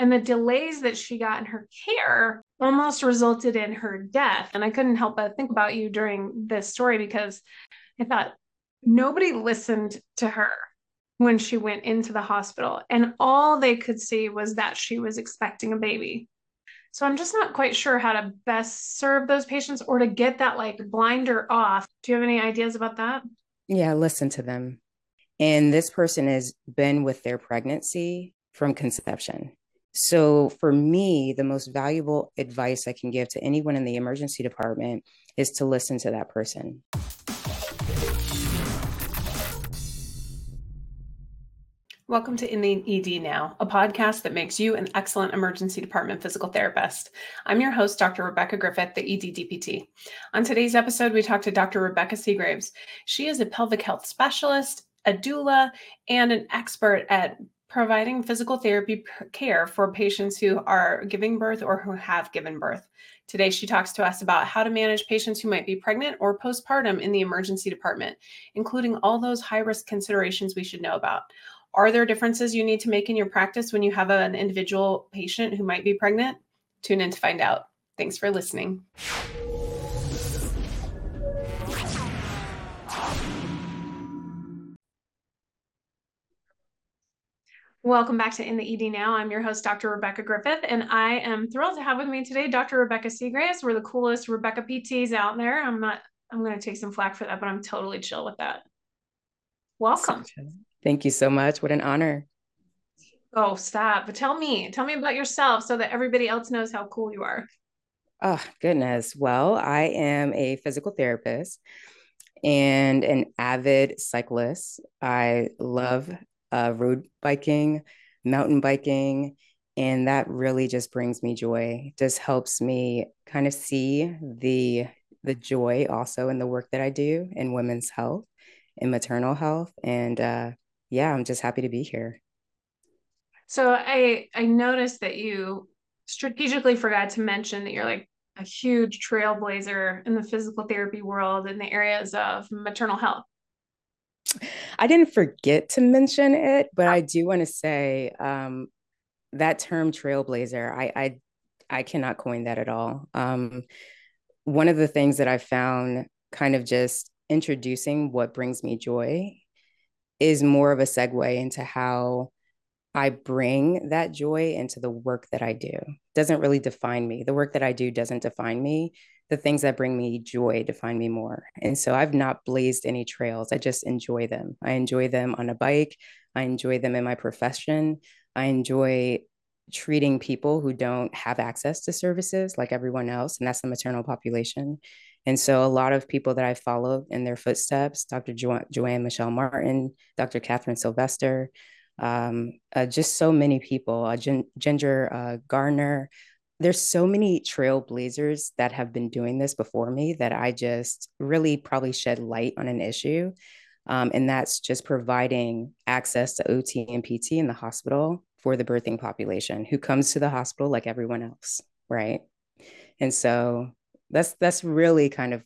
And the delays that she got in her care almost resulted in her death. And I couldn't help but think about you during this story because I thought nobody listened to her when she went into the hospital. And all they could see was that she was expecting a baby. So I'm just not quite sure how to best serve those patients or to get that like blinder off. Do you have any ideas about that? Yeah, listen to them. And this person has been with their pregnancy from conception. So, for me, the most valuable advice I can give to anyone in the emergency department is to listen to that person. Welcome to In the ED Now, a podcast that makes you an excellent emergency department physical therapist. I'm your host, Dr. Rebecca Griffith, the ED DPT. On today's episode, we talk to Dr. Rebeca Segraves. She is a pelvic health specialist, a doula, and an expert at providing physical therapy care for patients who are giving birth or who have given birth. Today, she talks to us about how to manage patients who might be pregnant or postpartum in the emergency department, including all those high risk considerations we should know about. Are there differences you need to make in your practice when you have an individual patient who might be pregnant? Tune in to find out. Thanks for listening. Welcome back to In the ED Now. I'm your host, Dr. Rebecca Griffith, and I am thrilled to have with me today Dr. Rebeca Segraves. We're the coolest Rebecca PTs out there. I'm not, I'm going to take some flack for that, but I'm totally chill with that. Welcome. Thank you so much. What an honor. Oh, stop. But tell me, tell me about yourself so that everybody else knows how cool you are. Oh, goodness. Well, I am a physical therapist and an avid cyclist. I love uh, road biking, mountain biking, and that really just brings me joy. Just helps me kind of see the the joy also in the work that I do in women's health and maternal health. And uh, yeah, I'm just happy to be here. So I I noticed that you strategically forgot to mention that you're like a huge trailblazer in the physical therapy world in the areas of maternal health. I didn't forget to mention it, but I do want to say um, that term trailblazer, I, I I cannot coin that at all. Um, one of the things that I found kind of just introducing what brings me joy is more of a segue into how I bring that joy into the work that I do. Doesn't really define me. The work that I do doesn't define me. The things that bring me joy define me more. And so I've not blazed any trails. I just enjoy them. I enjoy them on a bike. I enjoy them in my profession. I enjoy treating people who don't have access to services like everyone else, and that's the maternal population. And so a lot of people that I followed in their footsteps, Dr. Jo- Joanne Michelle Martin, Dr. Catherine Sylvester, um, uh, just so many people, uh, Gin- Ginger uh, Garner. There's so many trailblazers that have been doing this before me that I just really probably shed light on an issue. Um, and that's just providing access to OT and PT in the hospital for the birthing population who comes to the hospital like everyone else, right? And so that's that's really kind of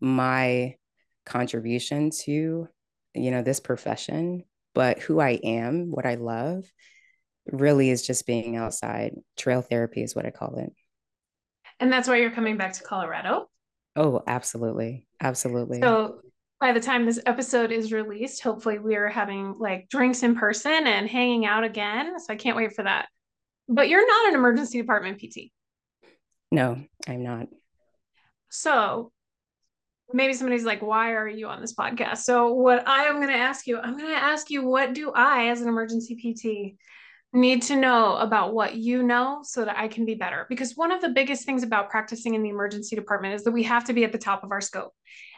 my contribution to you know this profession but who i am what i love really is just being outside. Trail therapy is what i call it. And that's why you're coming back to colorado? Oh absolutely. Absolutely. So by the time this episode is released hopefully we're having like drinks in person and hanging out again. So i can't wait for that. But you're not an emergency department pt no i'm not. So maybe somebody's like, why are you on this podcast? So, what I am going to ask you, I'm going to ask you, what do I, as an emergency PT, need to know about what you know so that I can be better? Because one of the biggest things about practicing in the emergency department is that we have to be at the top of our scope.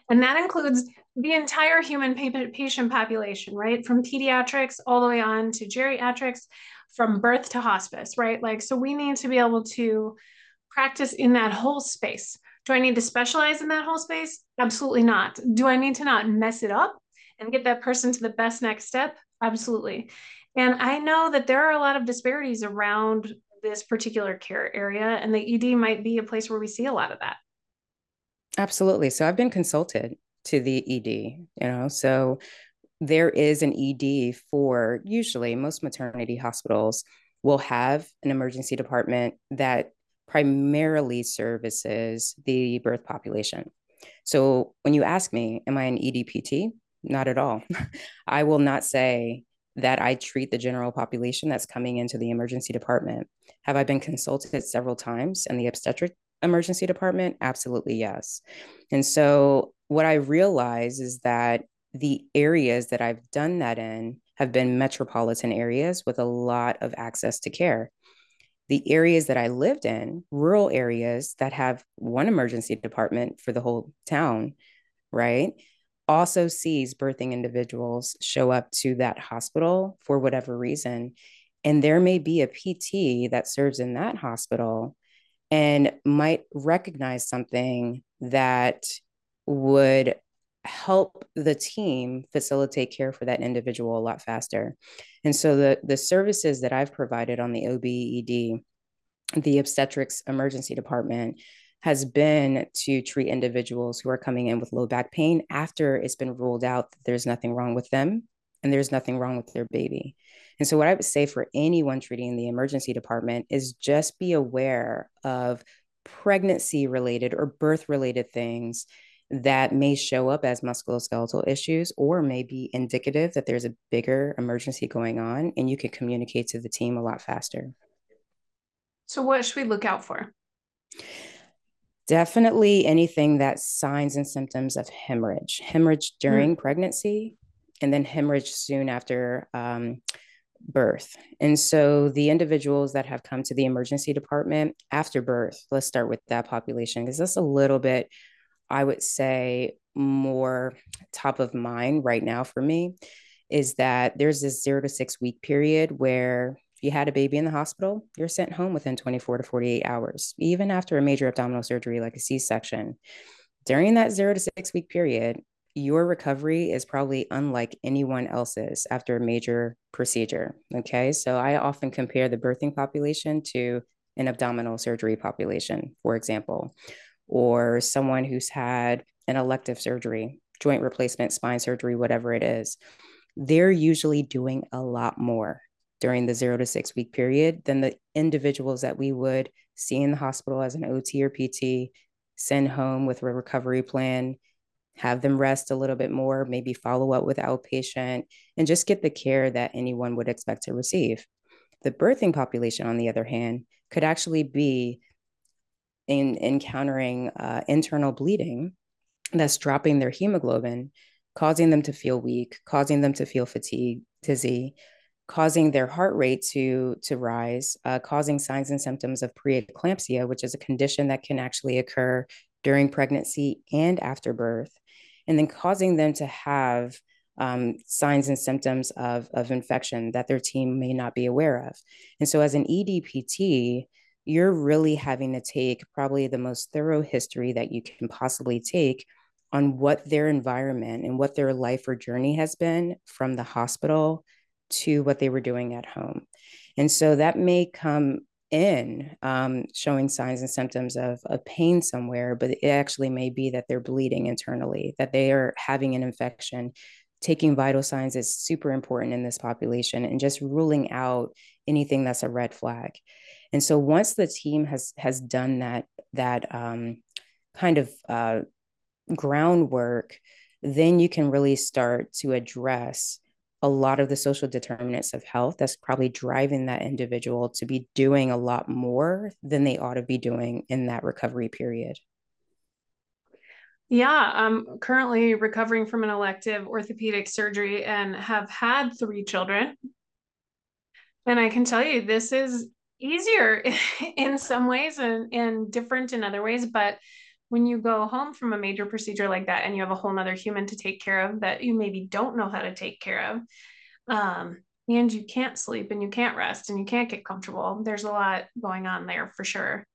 And that includes the entire human patient population, right? From pediatrics all the way on to geriatrics, from birth to hospice, right? Like, so we need to be able to practice in that whole space. Do I need to specialize in that whole space? Absolutely not. Do I need to not mess it up and get that person to the best next step? Absolutely. And I know that there are a lot of disparities around this particular care area, and the ED might be a place where we see a lot of that. Absolutely. So I've been consulted to the ED, you know, so there is an ED for usually most maternity hospitals will have an emergency department that primarily services the birth population. So when you ask me, am I an EDPT? Not at all. I will not say that I treat the general population that's coming into the emergency department. Have I been consulted several times in the obstetric emergency department? Absolutely, yes. And so what I realize is that the areas that I've done that in have been metropolitan areas with a lot of access to care. The areas that I lived in, rural areas that have one emergency department for the whole town, right? Also sees birthing individuals show up to that hospital for whatever reason. And there may be a PT that serves in that hospital and might recognize something that would help the team facilitate care for that individual a lot faster. And so the the services that I've provided on the OBED, the obstetrics emergency department, has been to treat individuals who are coming in with low back pain after it's been ruled out that there's nothing wrong with them and there's nothing wrong with their baby. And so, what I would say for anyone treating in the emergency department is just be aware of pregnancy related or birth related things that may show up as musculoskeletal issues or may be indicative that there's a bigger emergency going on and you can communicate to the team a lot faster. So, what should we look out for? Definitely anything that signs and symptoms of hemorrhage, hemorrhage during mm. pregnancy, and then hemorrhage soon after um, birth. And so the individuals that have come to the emergency department after birth, let's start with that population because that's a little bit I would say more top of mind right now for me is that there's this zero to six week period where if you had a baby in the hospital, you're sent home within 24 to 48 hours, even after a major abdominal surgery like a C section. During that zero to six week period, your recovery is probably unlike anyone else's after a major procedure. Okay. So I often compare the birthing population to an abdominal surgery population, for example, or someone who's had an elective surgery, joint replacement, spine surgery, whatever it is, they're usually doing a lot more during the zero to six week period than the individuals that we would see in the hospital as an OT or PT, send home with a recovery plan, have them rest a little bit more, maybe follow up with outpatient, and just get the care that anyone would expect to receive. The birthing population, on the other hand, could actually be in encountering uh, internal bleeding that's dropping their hemoglobin, causing them to feel weak, causing them to feel fatigue, dizzy, causing their heart rate to to rise, uh, causing signs and symptoms of preeclampsia, which is a condition that can actually occur during pregnancy and after birth, and then causing them to have um, signs and symptoms of, of infection that their team may not be aware of. And so, as an EDPT, you're really having to take probably the most thorough history that you can possibly take on what their environment and what their life or journey has been from the hospital to what they were doing at home. And so that may come in um, showing signs and symptoms of, of pain somewhere, but it actually may be that they're bleeding internally, that they are having an infection. Taking vital signs is super important in this population and just ruling out anything that's a red flag. And so once the team has has done that that um, kind of uh, groundwork, then you can really start to address a lot of the social determinants of health that's probably driving that individual to be doing a lot more than they ought to be doing in that recovery period. Yeah, I'm currently recovering from an elective orthopedic surgery and have had three children. And I can tell you, this is easier in some ways and, and different in other ways. But when you go home from a major procedure like that and you have a whole nother human to take care of that you maybe don't know how to take care of, um, and you can't sleep and you can't rest and you can't get comfortable, there's a lot going on there for sure.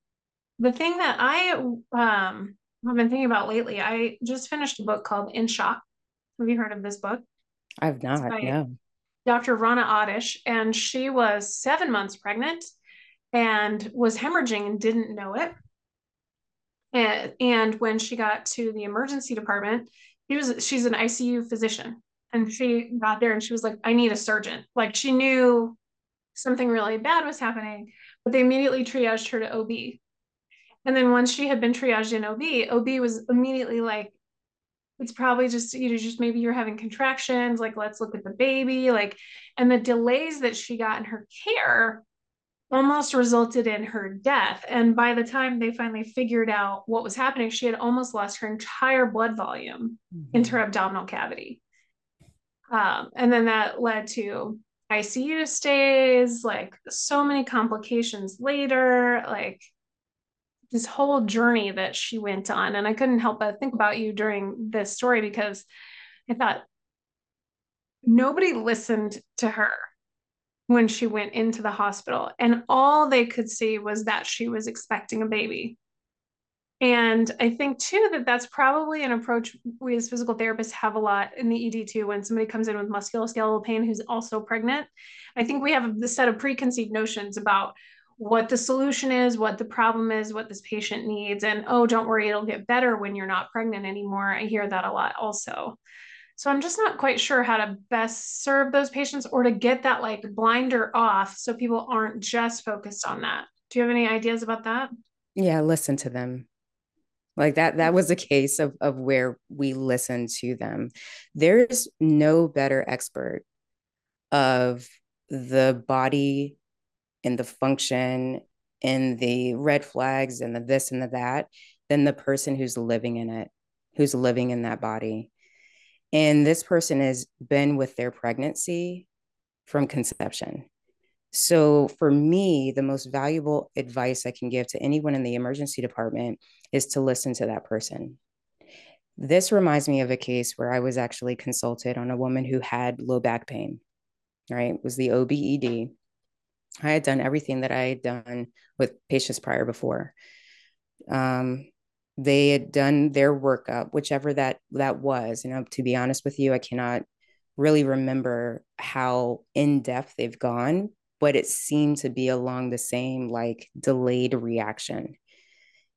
The thing that I um, have been thinking about lately, I just finished a book called In Shock. Have you heard of this book? I've not, no. Dr. Rana Awdish, and she was seven months pregnant and was hemorrhaging and didn't know it. And, and when she got to the emergency department, he was she's an ICU physician. And she got there and she was like, I need a surgeon. Like she knew something really bad was happening, but they immediately triaged her to OB. And then once she had been triaged in OB, OB was immediately like, it's probably just, you know, just maybe you're having contractions, like, let's look at the baby. Like, and the delays that she got in her care almost resulted in her death. And by the time they finally figured out what was happening, she had almost lost her entire blood volume mm-hmm. into her abdominal cavity. Um, and then that led to ICU stays, like so many complications later, like this whole journey that she went on. And I couldn't help but think about you during this story because I thought nobody listened to her when she went into the hospital. And all they could see was that she was expecting a baby. And I think too that that's probably an approach we as physical therapists have a lot in the ED too. When somebody comes in with musculoskeletal pain who's also pregnant, I think we have a set of preconceived notions about what the solution is, what the problem is, what this patient needs, and oh, don't worry, it'll get better when you're not pregnant anymore. I hear that a lot also. So I'm just not quite sure how to best serve those patients or to get that like blinder off so people aren't just focused on that. Do you have any ideas about that? Yeah, listen to them like that that was a mm-hmm. case of of where we listened to them there's no better expert of the body and the function and the red flags and the this and the that than the person who's living in it who's living in that body and this person has been with their pregnancy from conception so, for me, the most valuable advice I can give to anyone in the emergency department is to listen to that person. This reminds me of a case where I was actually consulted on a woman who had low back pain, right? It was the OBED. I had done everything that I had done with patients prior before. Um, they had done their workup, whichever that that was. Know, to be honest with you, I cannot really remember how in depth they've gone, but it seemed to be along the same like delayed reaction.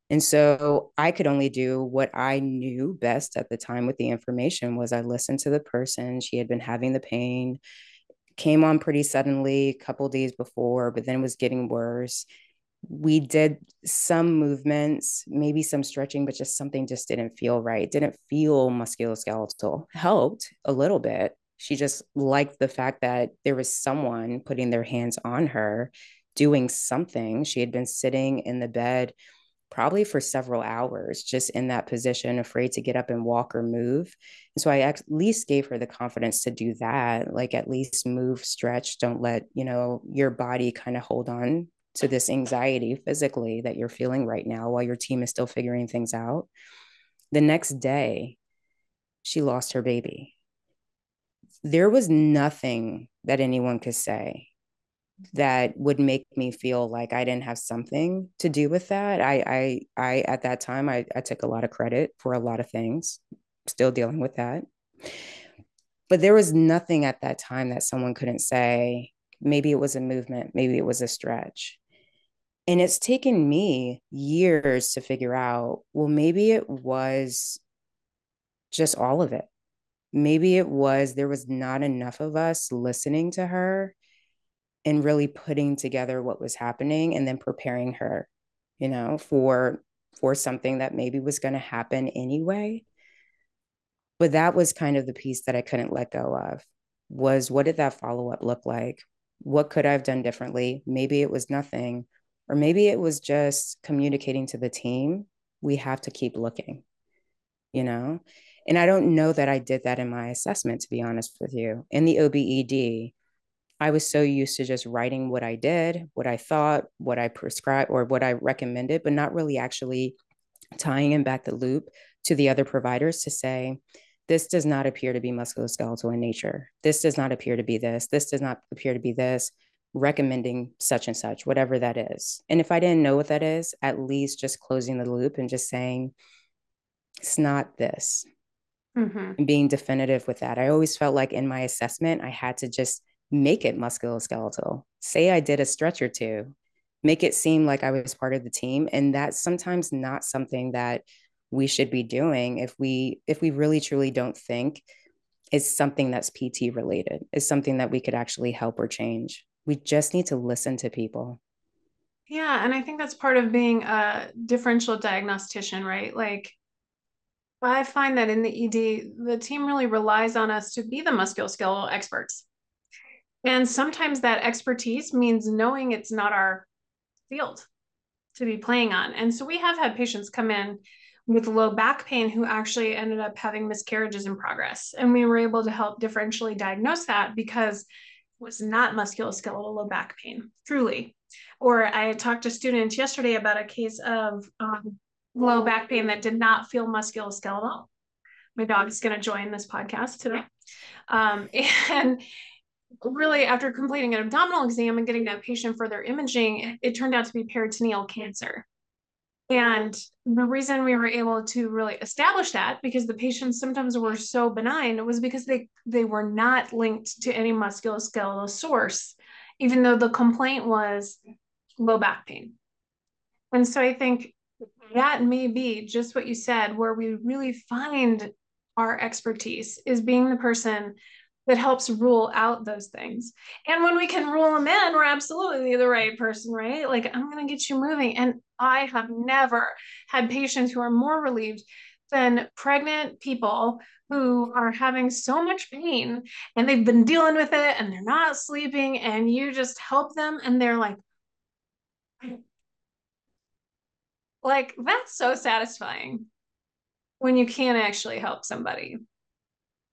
And so I could only do what I knew best at the time with the information was I listened to the person. She had been having the pain, came on pretty suddenly a couple days before, but then was getting worse. We did some movements, maybe some stretching, but just something just didn't feel right. Didn't feel musculoskeletal. Helped a little bit, she just liked the fact that there was someone putting their hands on her doing something she had been sitting in the bed probably for several hours just in that position afraid to get up and walk or move and so i at least gave her the confidence to do that like at least move stretch don't let you know your body kind of hold on to this anxiety physically that you're feeling right now while your team is still figuring things out the next day she lost her baby there was nothing that anyone could say that would make me feel like I didn't have something to do with that. I I I at that time I, I took a lot of credit for a lot of things, still dealing with that. But there was nothing at that time that someone couldn't say, maybe it was a movement, maybe it was a stretch. And it's taken me years to figure out, well, maybe it was just all of it. Maybe it was there was not enough of us listening to her and really putting together what was happening and then preparing her you know for for something that maybe was going to happen anyway. But that was kind of the piece that i couldn't let go of was what did that follow up look like? What could i have done differently? Maybe it was nothing or maybe it was just communicating to the team we have to keep looking you know and I don't know that I did that in my assessment, to be honest with you. In the OBED, I was so used to just writing what I did, what I thought, what I prescribed, or what I recommended, but not really actually tying in back the loop to the other providers to say, this does not appear to be musculoskeletal in nature. This does not appear to be this. This does not appear to be this. Recommending such and such, whatever that is. And if I didn't know what that is, at least just closing the loop and just saying, it's not this mm-hmm. and being definitive with that. I always felt like in my assessment, I had to just make it musculoskeletal. Say I did a stretch or two, make it seem like I was part of the team. And that's sometimes not something that we should be doing if we if we really truly don't think is something that's PT related, is something that we could actually help or change. We just need to listen to people. Yeah. And I think that's part of being a differential diagnostician, right? Like, I find that in the ED, the team really relies on us to be the musculoskeletal experts. And sometimes that expertise means knowing it's not our field to be playing on. And so we have had patients come in with low back pain who actually ended up having miscarriages in progress. And we were able to help differentially diagnose that because was not musculoskeletal low back pain, truly. Or I talked to students yesterday about a case of um, low back pain that did not feel musculoskeletal. My dog is going to join this podcast today. Um, and really, after completing an abdominal exam and getting that patient for their imaging, it turned out to be peritoneal cancer. And the reason we were able to really establish that, because the patient's symptoms were so benign, was because they they were not linked to any musculoskeletal source, even though the complaint was low back pain. And so I think that may be just what you said, where we really find our expertise is being the person that helps rule out those things. And when we can rule them in, we're absolutely the right person, right? Like, I'm going to get you moving. And I have never had patients who are more relieved than pregnant people who are having so much pain and they've been dealing with it and they're not sleeping and you just help them and they're like like that's so satisfying when you can actually help somebody.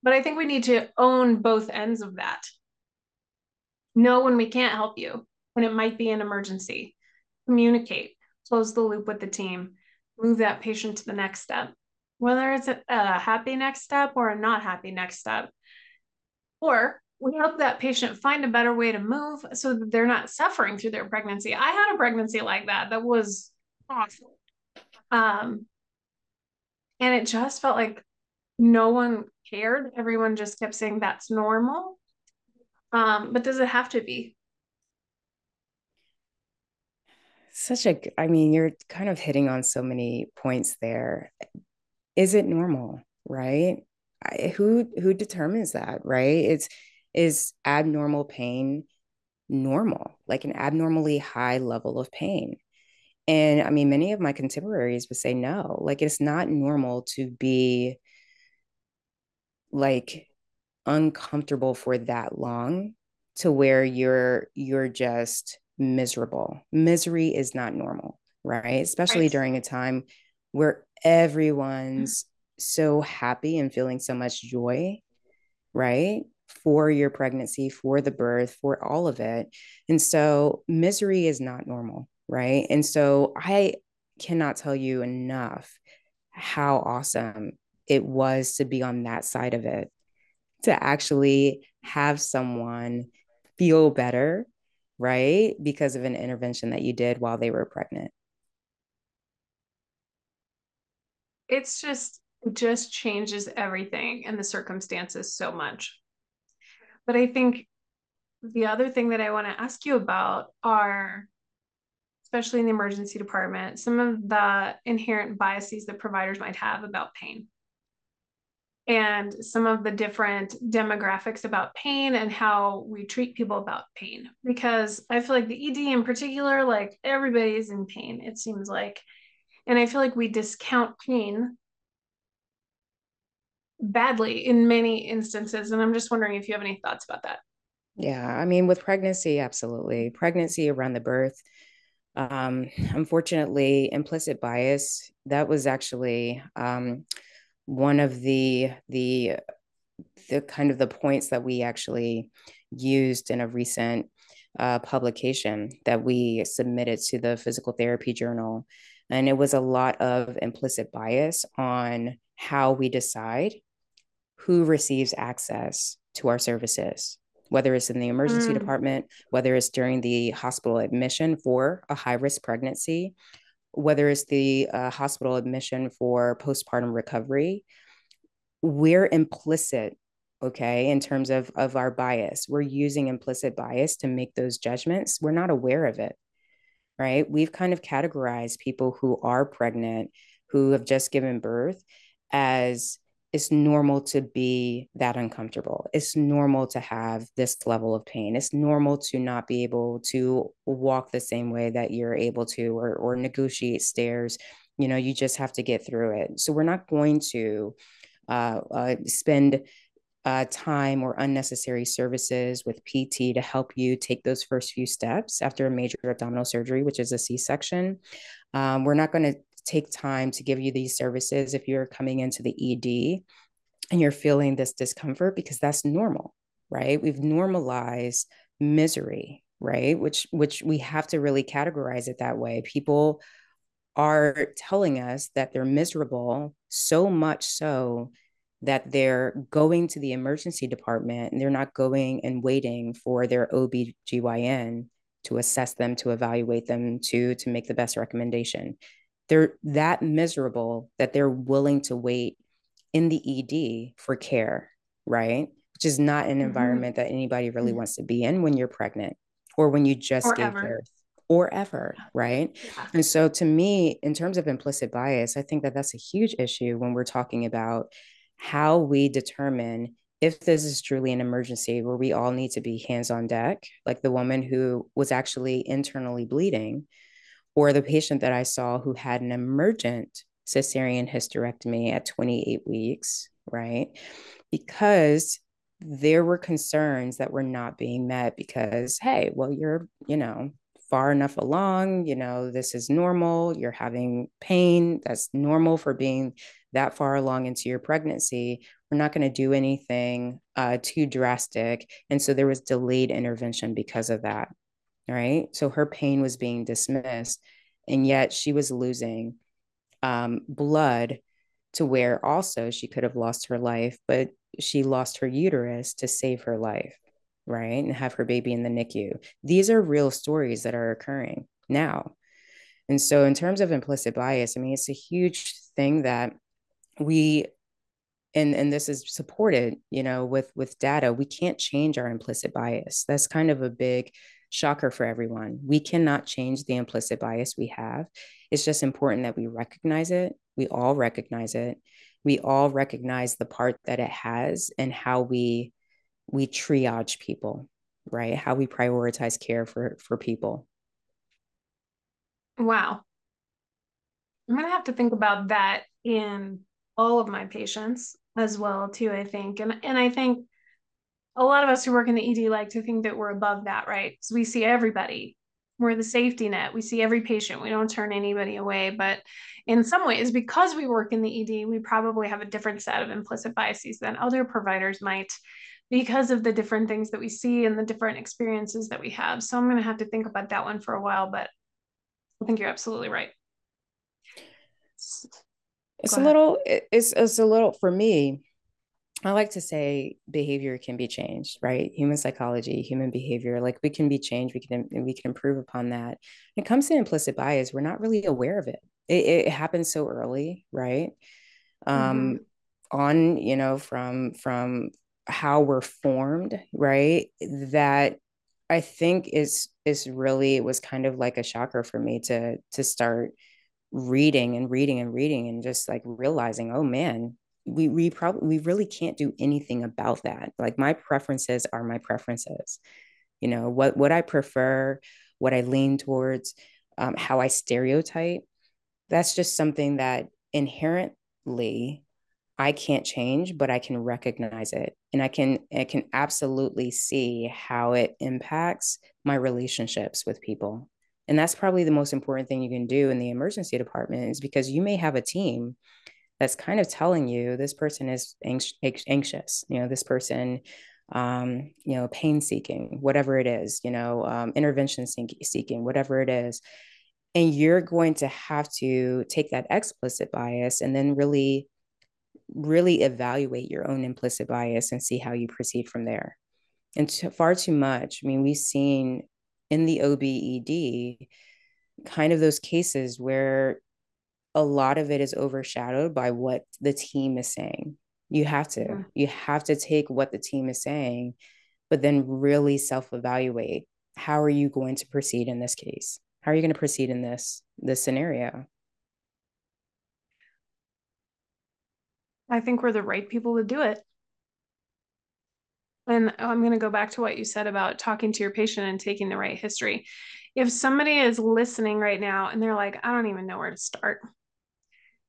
But i think we need to own both ends of that. Know when we can't help you when it might be an emergency. Communicate close the loop with the team move that patient to the next step whether it's a, a happy next step or a not happy next step or we help that patient find a better way to move so that they're not suffering through their pregnancy. I had a pregnancy like that that was awful. Um, and it just felt like no one cared. Everyone just kept saying that's normal. Um, but does it have to be? Such a, I mean, you're kind of hitting on so many points there. Is it normal, right? I, who who determines that, right? It's is abnormal pain normal, like an abnormally high level of pain. And I mean, many of my contemporaries would say no, like it's not normal to be like uncomfortable for that long to where you're you're just miserable. Misery is not normal, right? Especially right. during a time where everyone's mm-hmm. so happy and feeling so much joy, right? For your pregnancy, for the birth, for all of it. And so misery is not normal right? And so I cannot tell you enough how awesome it was to be on that side of it, to actually have someone feel better, right? Because of an intervention that you did while they were pregnant. It's just, just changes everything and the circumstances so much. But I think the other thing that I want to ask you about are especially in the emergency department, some of the inherent biases that providers might have about pain and some of the different demographics about pain and how we treat people about pain. Because I feel like the ED in particular, like everybody is in pain, it seems like. And I feel like we discount pain badly in many instances. And I'm just wondering if you have any thoughts about that. Yeah, I mean, with pregnancy, absolutely. Pregnancy around the birth, um, unfortunately, implicit bias, that was actually um, one of the, the, the kind of the points that we actually used in a recent uh, publication that we submitted to the physical therapy journal. And it was a lot of implicit bias on how we decide who receives access to our services whether it's in the emergency mm. department, whether it's during the hospital admission for a high risk pregnancy, whether it's the uh, hospital admission for postpartum recovery, we're implicit okay in terms of of our bias. We're using implicit bias to make those judgments. We're not aware of it right? We've kind of categorized people who are pregnant who have just given birth as it's normal to be that uncomfortable. It's normal to have this level of pain. It's normal to not be able to walk the same way that you're able to or, or negotiate stairs. You know, you just have to get through it. So we're not going to uh, uh, spend uh, time or unnecessary services with PT to help you take those first few steps after a major abdominal surgery, which is a C section. Um, we're not going to take time to give you these services if you're coming into the ED and you're feeling this discomfort because that's normal, right? We've normalized misery, right? Which which we have to really categorize it that way. People are telling us that they're miserable so much so that they're going to the emergency department and they're not going and waiting for their OB/GYN to assess them, to evaluate them, to to make the best recommendation they're that miserable that they're willing to wait in the ED for care, right? Which is not an mm-hmm. environment that anybody really mm-hmm. wants to be in when you're pregnant or when you just or gave ever. birth or ever, right? Yeah. And so to me, in terms of implicit bias, I think that that's a huge issue when we're talking about how we determine if this is truly an emergency where we all need to be hands on deck, like the woman who was actually internally bleeding or the patient that I saw who had an emergent cesarean hysterectomy at 28 weeks, right? Because there were concerns that were not being met because, hey, well, you're, you know, far enough along, you know, this is normal, you're having pain, that's normal for being that far along into your pregnancy. We're not going to do anything uh, too drastic. And so there was delayed intervention because of that right? So her pain was being dismissed, and yet she was losing um, blood to where also she could have lost her life, but she lost her uterus to save her life, right? And have her baby in the NICU. These are real stories that are occurring now. And so, in terms of implicit bias, I mean, it's a huge thing that we and and this is supported you know with with data we can't change our implicit bias that's kind of a big shocker for everyone. We cannot change the implicit bias we have. It's just important that we recognize it. We all recognize it. We all recognize the part that it has and how we we triage people, right? How we prioritize care for for people. Wow. I'm going to have to think about that in all of my patients as well too, I think. And and I think a lot of us who work in the ED like to think that we're above that, right? So we see everybody. We're the safety net. We see every patient. We don't turn anybody away. But in some ways, because we work in the ED, we probably have a different set of implicit biases than other providers might because of the different things that we see and the different experiences that we have. So I'm going to have to think about that one for a while, but I think you're absolutely right. It's a little, it's, it's a little, for me, I like to say behavior can be changed, right? Human psychology, human behavior, like we can be changed. We can we can improve upon that. When it comes to implicit bias, we're not really aware of it. It, it happens so early, right? Um, mm-hmm. On you know from from how we're formed, right? That I think is is really it was kind of like a shocker for me to to start reading and reading and reading and just like realizing, oh man, we we probably we really can't do anything about that. Like my preferences are my preferences. You know what what i prefer what i lean towards um, how i stereotype that's just something that inherently i can't change but i can recognize it. And i can i can absolutely see how it impacts my relationships with people. And that's probably the most important thing you can do in the emergency department is because you may have a team that's kind of telling you this person is anxious you know this person um, you know pain seeking whatever it is you know um, intervention seeking whatever it is. And you're going to have to take that explicit bias and then really really evaluate your own implicit bias and see how you proceed from there. And far too much i mean we've seen in the obed kind of those cases where a lot of it is overshadowed by what the team is saying. You have to, yeah. you have to take what the team is saying, but then really self evaluate. How are you going to proceed in this case? How are you going to proceed in this this scenario? I think we're the right people to do it. And I'm going to go back to what you said about talking to your patient and taking the right history. If somebody is listening right now and they're like, I don't even know where to start.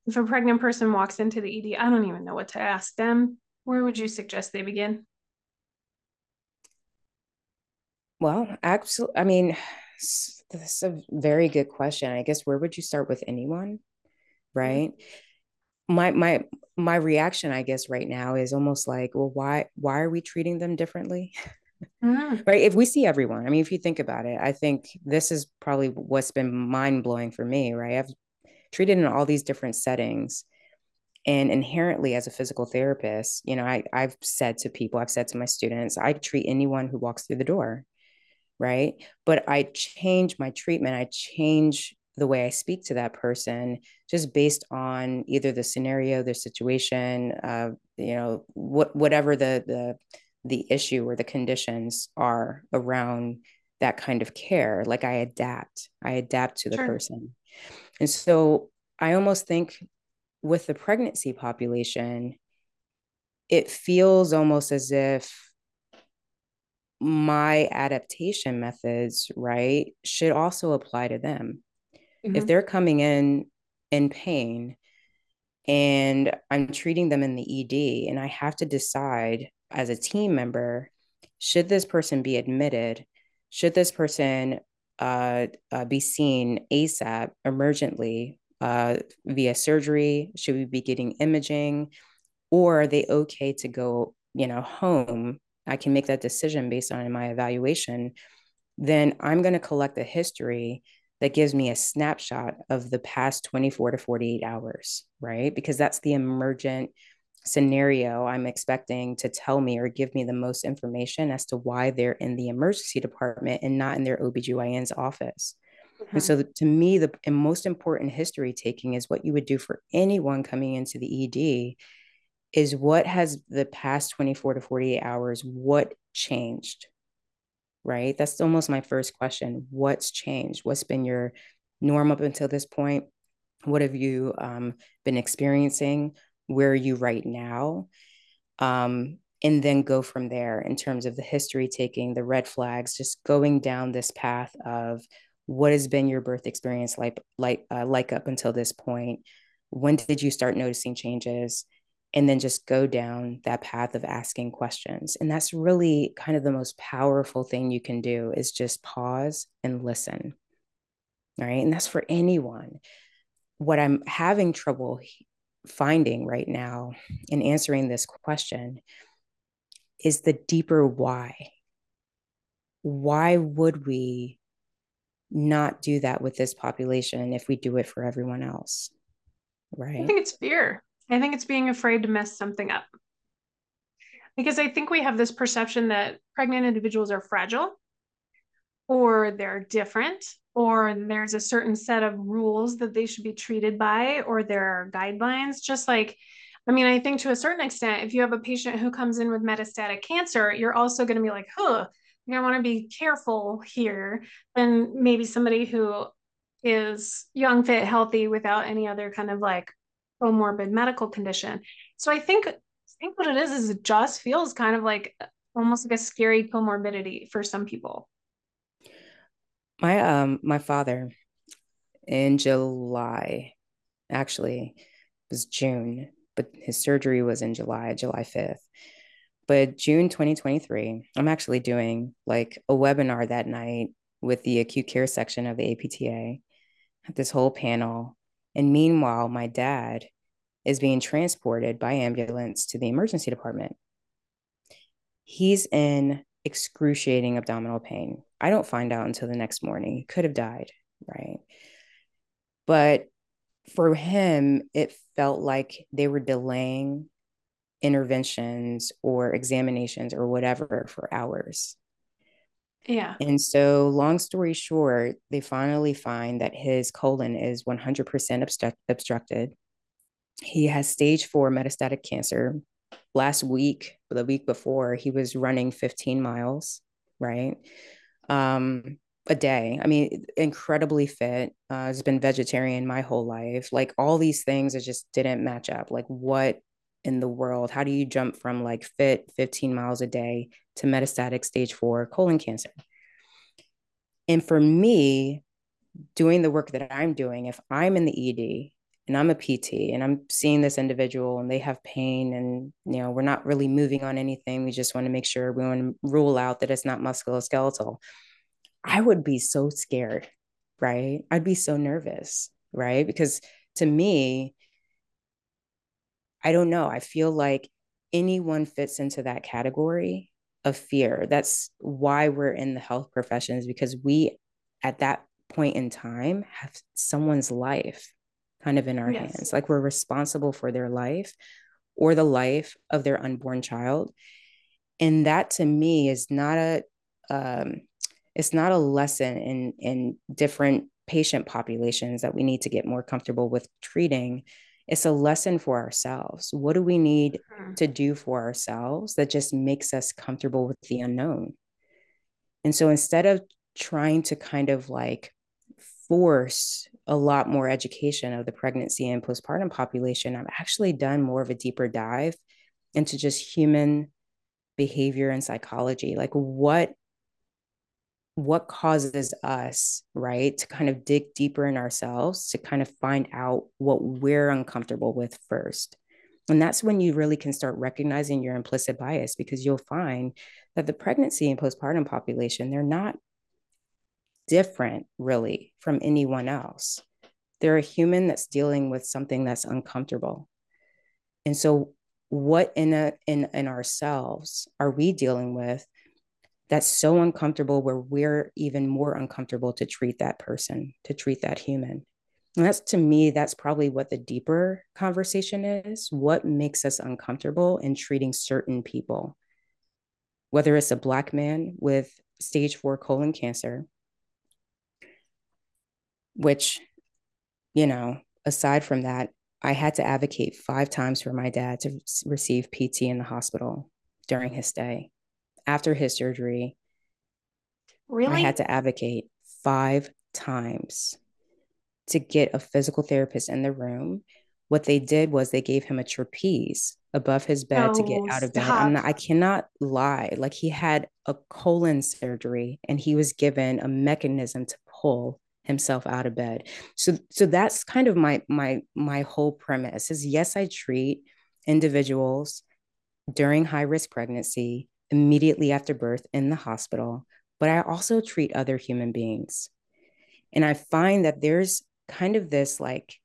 If a pregnant person walks into the ED, I don't even know what to ask them. Where would you suggest they begin? Well, absolutely. I mean, that's a very good question. I guess where would you start with anyone? Right. Mm-hmm. My my my reaction, I guess, right now is almost like, well, why why are we treating them differently? Mm-hmm. right. If we see everyone, I mean, if you think about it, I think this is probably what's been mind blowing for me, right? I've treated in all these different settings. And inherently, as a physical therapist, you know, I, I've said to people, I've said to my students, I treat anyone who walks through the door right? But I change my treatment, I change the way I speak to that person just based on either the scenario, the situation, uh, you know, what whatever the the the issue or the conditions are around that kind of care. Like I adapt, I adapt to the sure. person, and so I almost think with the pregnancy population, it feels almost as if my adaptation methods, right, should also apply to them. Mm-hmm. If they're coming in in pain and I'm treating them in the ED, and I have to decide as a team member should this person be admitted? Should this person uh, uh, be seen ASAP, emergently, uh, via surgery? Should we be getting imaging? Or are they okay to go, you know, home I can make that decision based on my evaluation, then I'm going to collect a history that gives me a snapshot of the past 24 to 48 hours, right? Because that's the emergent scenario I'm expecting to tell me or give me the most information as to why they're in the emergency department and not in their OBGYN's office. Mm-hmm. And so, the, to me, the most important history taking is what you would do for anyone coming into the ED is what has the past 24 to 48 hours, what changed? Right? That's almost my first question. What's changed? What's been your norm up until this point? What have you um, been experiencing? Where are you right now? Um, and then go from there in terms of the history taking, the red flags, just going down this path of what has been your birth experience like, like, uh, like up until this point? When did you start noticing changes? and then just go down that path of asking questions and that's really kind of the most powerful thing you can do is just pause and listen right and that's for anyone what i'm having trouble finding right now in answering this question is the deeper why. Why would we not do that with this population if we do it for everyone else right? I think it's fear. I think it's being afraid to mess something up. Because I think we have this perception that pregnant individuals are fragile or they're different or there's a certain set of rules that they should be treated by or there are guidelines just like I mean, I think to a certain extent, if you have a patient who comes in with metastatic cancer, you're also going to be like, huh, you're want to be careful here than maybe somebody who is young, fit, healthy without any other kind of like comorbid medical condition. So I think I think what it is is it just feels kind of like uh, almost like a scary comorbidity for some people. My um my father in July, actually it was June, but his surgery was in July, July 5th. But June 2023, I'm actually doing like a webinar that night with the acute care section of the APTA, this whole panel. And meanwhile, my dad is being transported by ambulance to the emergency department. He's in excruciating abdominal pain. I don't find out until the next morning. He could have died, right? But for him, it felt like they were delaying interventions or examinations or whatever for hours. Yeah. And so, long story short, they finally find that his colon is 100% obstru- obstructed he has stage four metastatic cancer. Last week, the week before, he was running 15 miles, right? Um, a day. I mean, incredibly fit. Uh, has been vegetarian my whole life. Like all these things, it just didn't match up. Like what in the world? How do you jump from like fit 15 miles a day to metastatic stage four colon cancer? And for me, doing the work that I'm doing, if I'm in the ED and I'm a PT and I'm seeing this individual and they have pain and you know we're not really moving on anything, we just want to make sure we want to rule out that it's not musculoskeletal. I would be so scared, right? I'd be so nervous, right? Because to me, I don't know. I feel like anyone fits into that category of fear. That's why we're in the health professions because we, at that point in time, have someone's life kind of in our yes. hands. Like we're responsible for their life or the life of their unborn child. And that to me is not a, um, it's not a lesson in in different patient populations that we need to get more comfortable with treating it's a lesson for ourselves. What do we need mm-hmm. to do for ourselves that just makes us comfortable with the unknown? And so instead of trying to kind of like force a lot more education of the pregnancy and postpartum population, I've actually done more of a deeper dive into just human behavior and psychology. Like what what causes us, right, to kind of dig deeper in ourselves to kind of find out what we're uncomfortable with first. And that's when you really can start recognizing your implicit bias because you'll find that the pregnancy and postpartum population, they're not different really from anyone else. They're a human that's dealing with something that's uncomfortable. And so what in a, in in ourselves are we dealing with that's so uncomfortable where we're even more uncomfortable to treat that person, to treat that human. And that's to me, that's probably what the deeper conversation is. What makes us uncomfortable in treating certain people? Whether it's a Black man with stage four colon cancer, which, you know, aside from that, I had to advocate five times for my dad to receive PT in the hospital during his stay after his surgery, really? I had to advocate five times to get a physical therapist in the room. What they did was they gave him a trapeze above his bed to get out of bed. Not, i cannot lie. Like he had a colon surgery and he was given a mechanism to pull himself out of bed. So so that's kind of my my my whole premise is yes, I treat individuals during high risk pregnancy immediately after birth in the hospital, but I also treat other human beings. And I find that there's kind of this like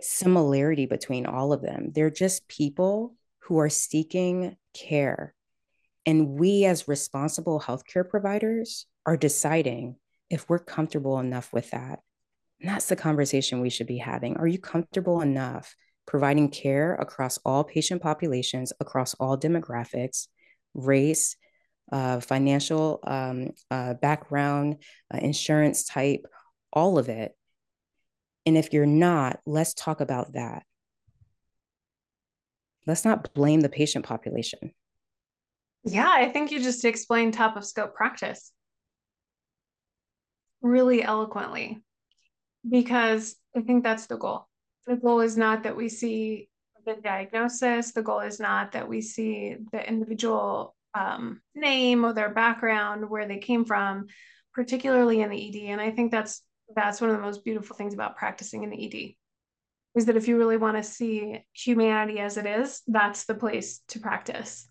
similarity between all of them. They're just people who are seeking care. And we, as responsible healthcare providers, are deciding if we're comfortable enough with that. And that's the conversation we should be having. Are you comfortable enough providing care across all patient populations, across all demographics, race, uh, financial um, uh, background, uh, insurance type, all of it. And if you're not, let's talk about that. Let's not blame the patient population. Yeah, I think you just explained top of scope practice really eloquently because I think that's the goal. The goal is not that we see the diagnosis. The goal is not that we see the individual um, name or their background, where they came from, particularly in the ED. And I think that's that's one of the most beautiful things about practicing in the ED is that if you really want to see humanity as it is, that's the place to practice.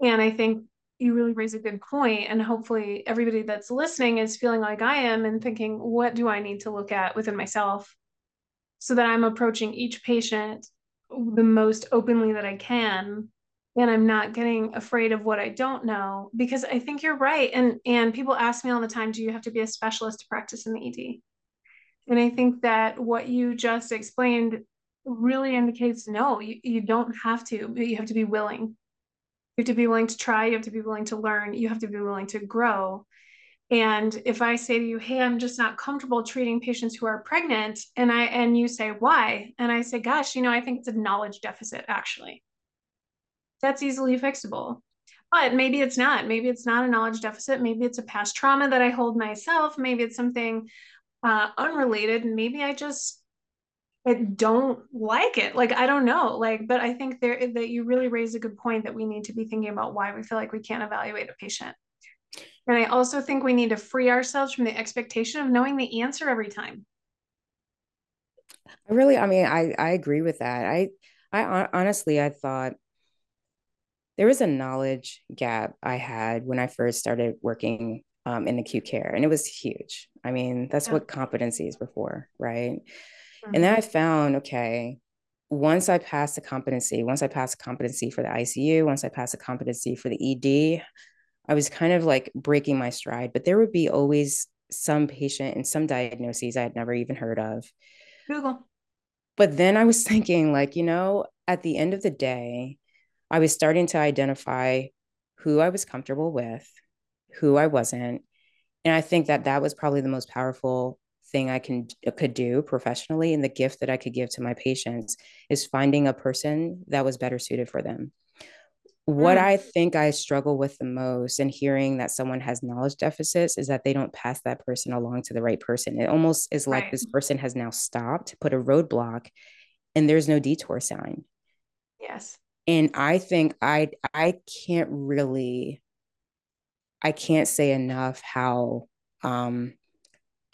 And I think you really raise a good point and hopefully everybody that's listening is feeling like I am and thinking what do I need to look at within myself so that I'm approaching each patient the most openly that I can and I'm not getting afraid of what I don't know? Because I think you're right and and people ask me all the time do you have to be a specialist to practice in the ED and I think that what you just explained really indicates no you, you don't have to you have to be willing you have to be willing to try you have to be willing to learn you have to be willing to grow and if I say to you, hey, I'm just not comfortable treating patients who are pregnant, and I and you say, why? And I say, gosh, you know, I think it's a knowledge deficit, actually. That's easily fixable. But maybe it's not. Maybe it's not a knowledge deficit. Maybe it's a past trauma that I hold myself. Maybe it's something uh, unrelated. And maybe I just that don't like it. Like, I don't know. Like, but I think there that you really raise a good point that we need to be thinking about why we feel like we can't evaluate a patient. And I also think we need to free ourselves from the expectation of knowing the answer every time. I really, I mean, I I agree with that. I I honestly I thought there was a knowledge gap I had when I first started working um, in acute care, and it was huge. I mean, that's yeah. what competencies were for, right? Mm-hmm. And then I found, okay, once I passed the competency, once I passed the competency for the ICU, once I passed the competency for the ED, I was kind of like breaking my stride. But there would be always some patient and some diagnoses I had never even heard of. Google. But then I was thinking, like, you know, at the end of the day, I was starting to identify who I was comfortable with, who I wasn't. And I think that that was probably the most powerful thing I can could do professionally and the gift that I could give to my patients is finding a person that was better suited for them. What mm. I think I struggle with the most and hearing that someone has knowledge deficits is that they don't pass that person along to the right person. It almost is like right. this person has now stopped, put a roadblock, and there's no detour sign. Yes and i think i i can't really i can't say enough how um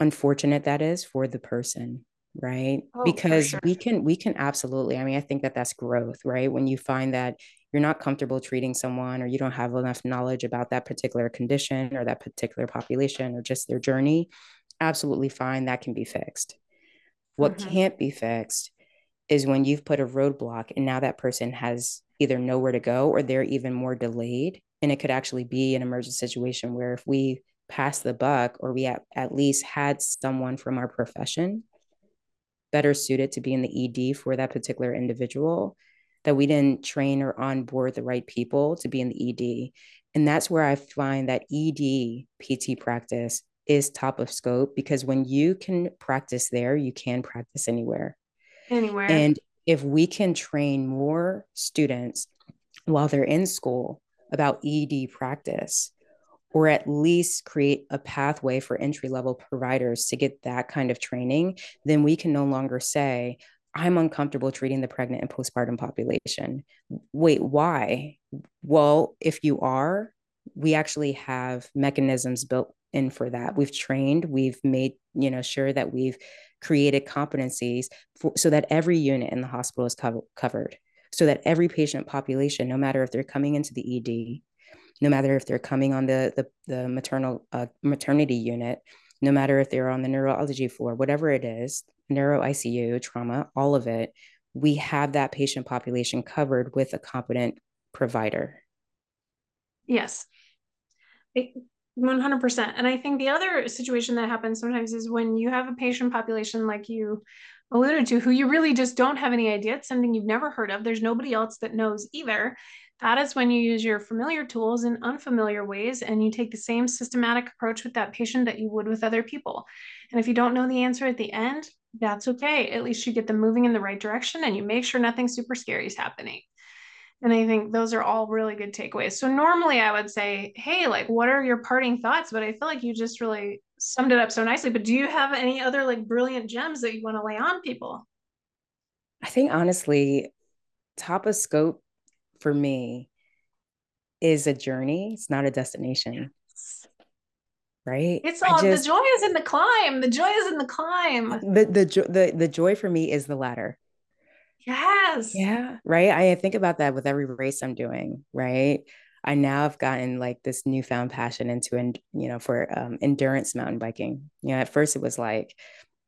unfortunate that is for the person right oh, because sure. we can we can absolutely i mean i think that that's growth right when you find that you're not comfortable treating someone or you don't have enough knowledge about that particular condition or that particular population or just their journey absolutely fine that can be fixed what mm-hmm. can't be fixed is when you've put a roadblock and now that person has either nowhere to go or they're even more delayed. And it could actually be an emergent situation where if we pass the buck or we at, at least had someone from our profession better suited to be in the ED for that particular individual, that we didn't train or onboard the right people to be in the ED. And that's where I find that ED PT practice is top of scope because when you can practice there, you can practice anywhere anywhere. And if we can train more students while they're in school about ED practice, or at least create a pathway for entry level providers to get that kind of training, then we can no longer say, I'm uncomfortable treating the pregnant and postpartum population. Wait, why? Well, if you are, we actually have mechanisms built in for that. We've trained, we've made, you know, sure that we've created competencies for, so that every unit in the hospital is co- covered, so that every patient population, no matter if they're coming into the ED, no matter if they're coming on the the, the maternal uh, maternity unit, no matter if they're on the neurology floor, whatever it is, neuro ICU, trauma, all of it, we have that patient population covered with a competent provider. Yes. 100%. And I think the other situation that happens sometimes is when you have a patient population like you alluded to, who you really just don't have any idea, it's something you've never heard of, there's nobody else that knows either. That is when you use your familiar tools in unfamiliar ways and you take the same systematic approach with that patient that you would with other people. And if you don't know the answer at the end, that's okay. At least you get them moving in the right direction and you make sure nothing super scary is happening. And I think those are all really good takeaways. So normally I would say, hey, like, what are your parting thoughts? But I feel like you just really summed it up so nicely. But do you have any other like brilliant gems that you want to lay on people? I think honestly, top of scope for me is a journey. It's not a destination. Right. It's all just, the joy is in the climb. The joy is in the climb. The the the the joy for me is the ladder. Yes. Yeah. Right. I think about that with every race I'm doing. Right. I now have gotten like this newfound passion into, and you know, for um, endurance mountain biking. You know, at first it was like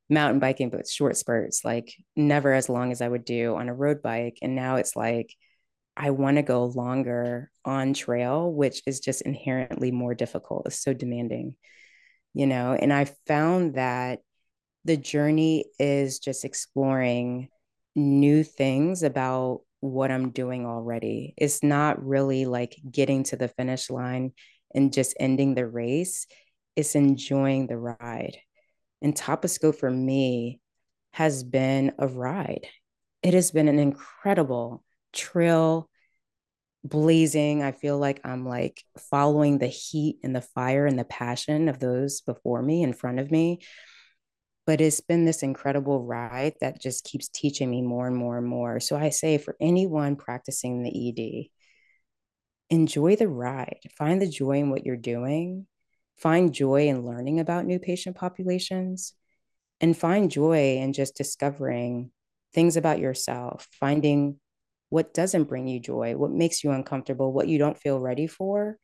mountain biking, but short spurts, like never as long as I would do on a road bike. And now it's like, I want to go longer on trail, which is just inherently more difficult. It's so demanding, you know, and I found that the journey is just exploring new things about what I'm doing already. It's not really like getting to the finish line and just ending the race, it's enjoying the ride. And Scope for me has been a ride. It has been an incredible trail blazing. I feel like I'm like following the heat and the fire and the passion of those before me in front of me but it's been this incredible ride that just keeps teaching me more and more and more. So I say for anyone practicing the ED, enjoy the ride, find the joy in what you're doing, find joy in learning about new patient populations, and find joy in just discovering things about yourself, finding what doesn't bring you joy, what makes you uncomfortable, what you don't feel ready for,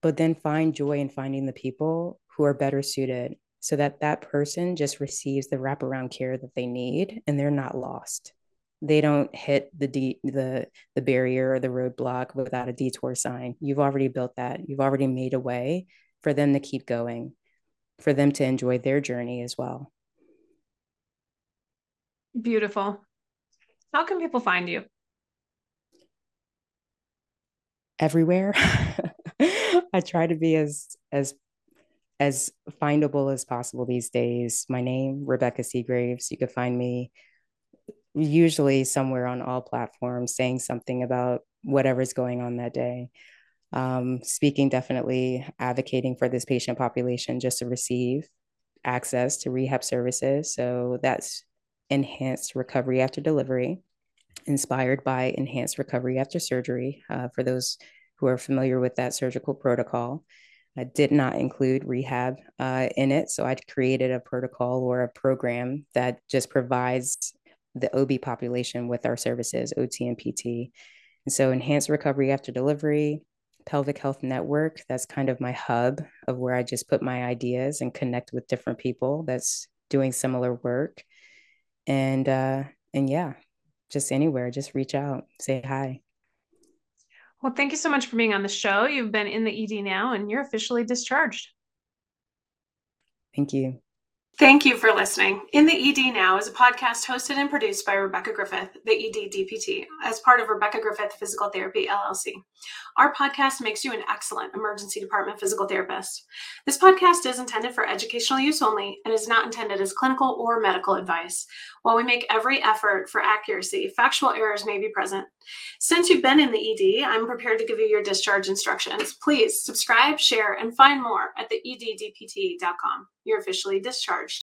but then find joy in finding the people who are better suited so that that person just receives the wraparound care that they need and they're not lost. They don't hit the de- the the barrier or the roadblock without a detour sign. You've already built that. You've already made a way for them to keep going for them to enjoy their journey as well. Beautiful. How can people find you everywhere i try to be as as as findable as possible these days. My name, Rebeca Segraves. You could find me usually somewhere on all platforms saying something about whatever's going on that day. Um, speaking definitely advocating for this patient population just to receive access to rehab services. So that's enhanced recovery after delivery, inspired by enhanced recovery after surgery uh, for those who are familiar with that surgical protocol. I did not include rehab uh, in it. So I created a protocol or a program that just provides the OB population with our services, OT and PT. And so enhanced recovery after delivery, pelvic health network, that's kind of my hub of where I just put my ideas and connect with different people that's doing similar work. And uh and yeah, just anywhere, just reach out, say hi. Well, thank you so much for being on the show. You've been in the ED now and you're officially discharged. Thank you. Thank you for listening. In the ED Now is a podcast hosted and produced by Rebecca Griffith, the ED DPT, as part of Rebecca Griffith Physical Therapy LLC. Our podcast makes you an excellent emergency department physical therapist. This podcast is intended for educational use only and is not intended as clinical or medical advice. While we make every effort for accuracy, factual errors may be present. Since you've been in the ED, I'm prepared to give you your discharge instructions. Please subscribe, share, and find more at the eddpt.com. You're officially discharged.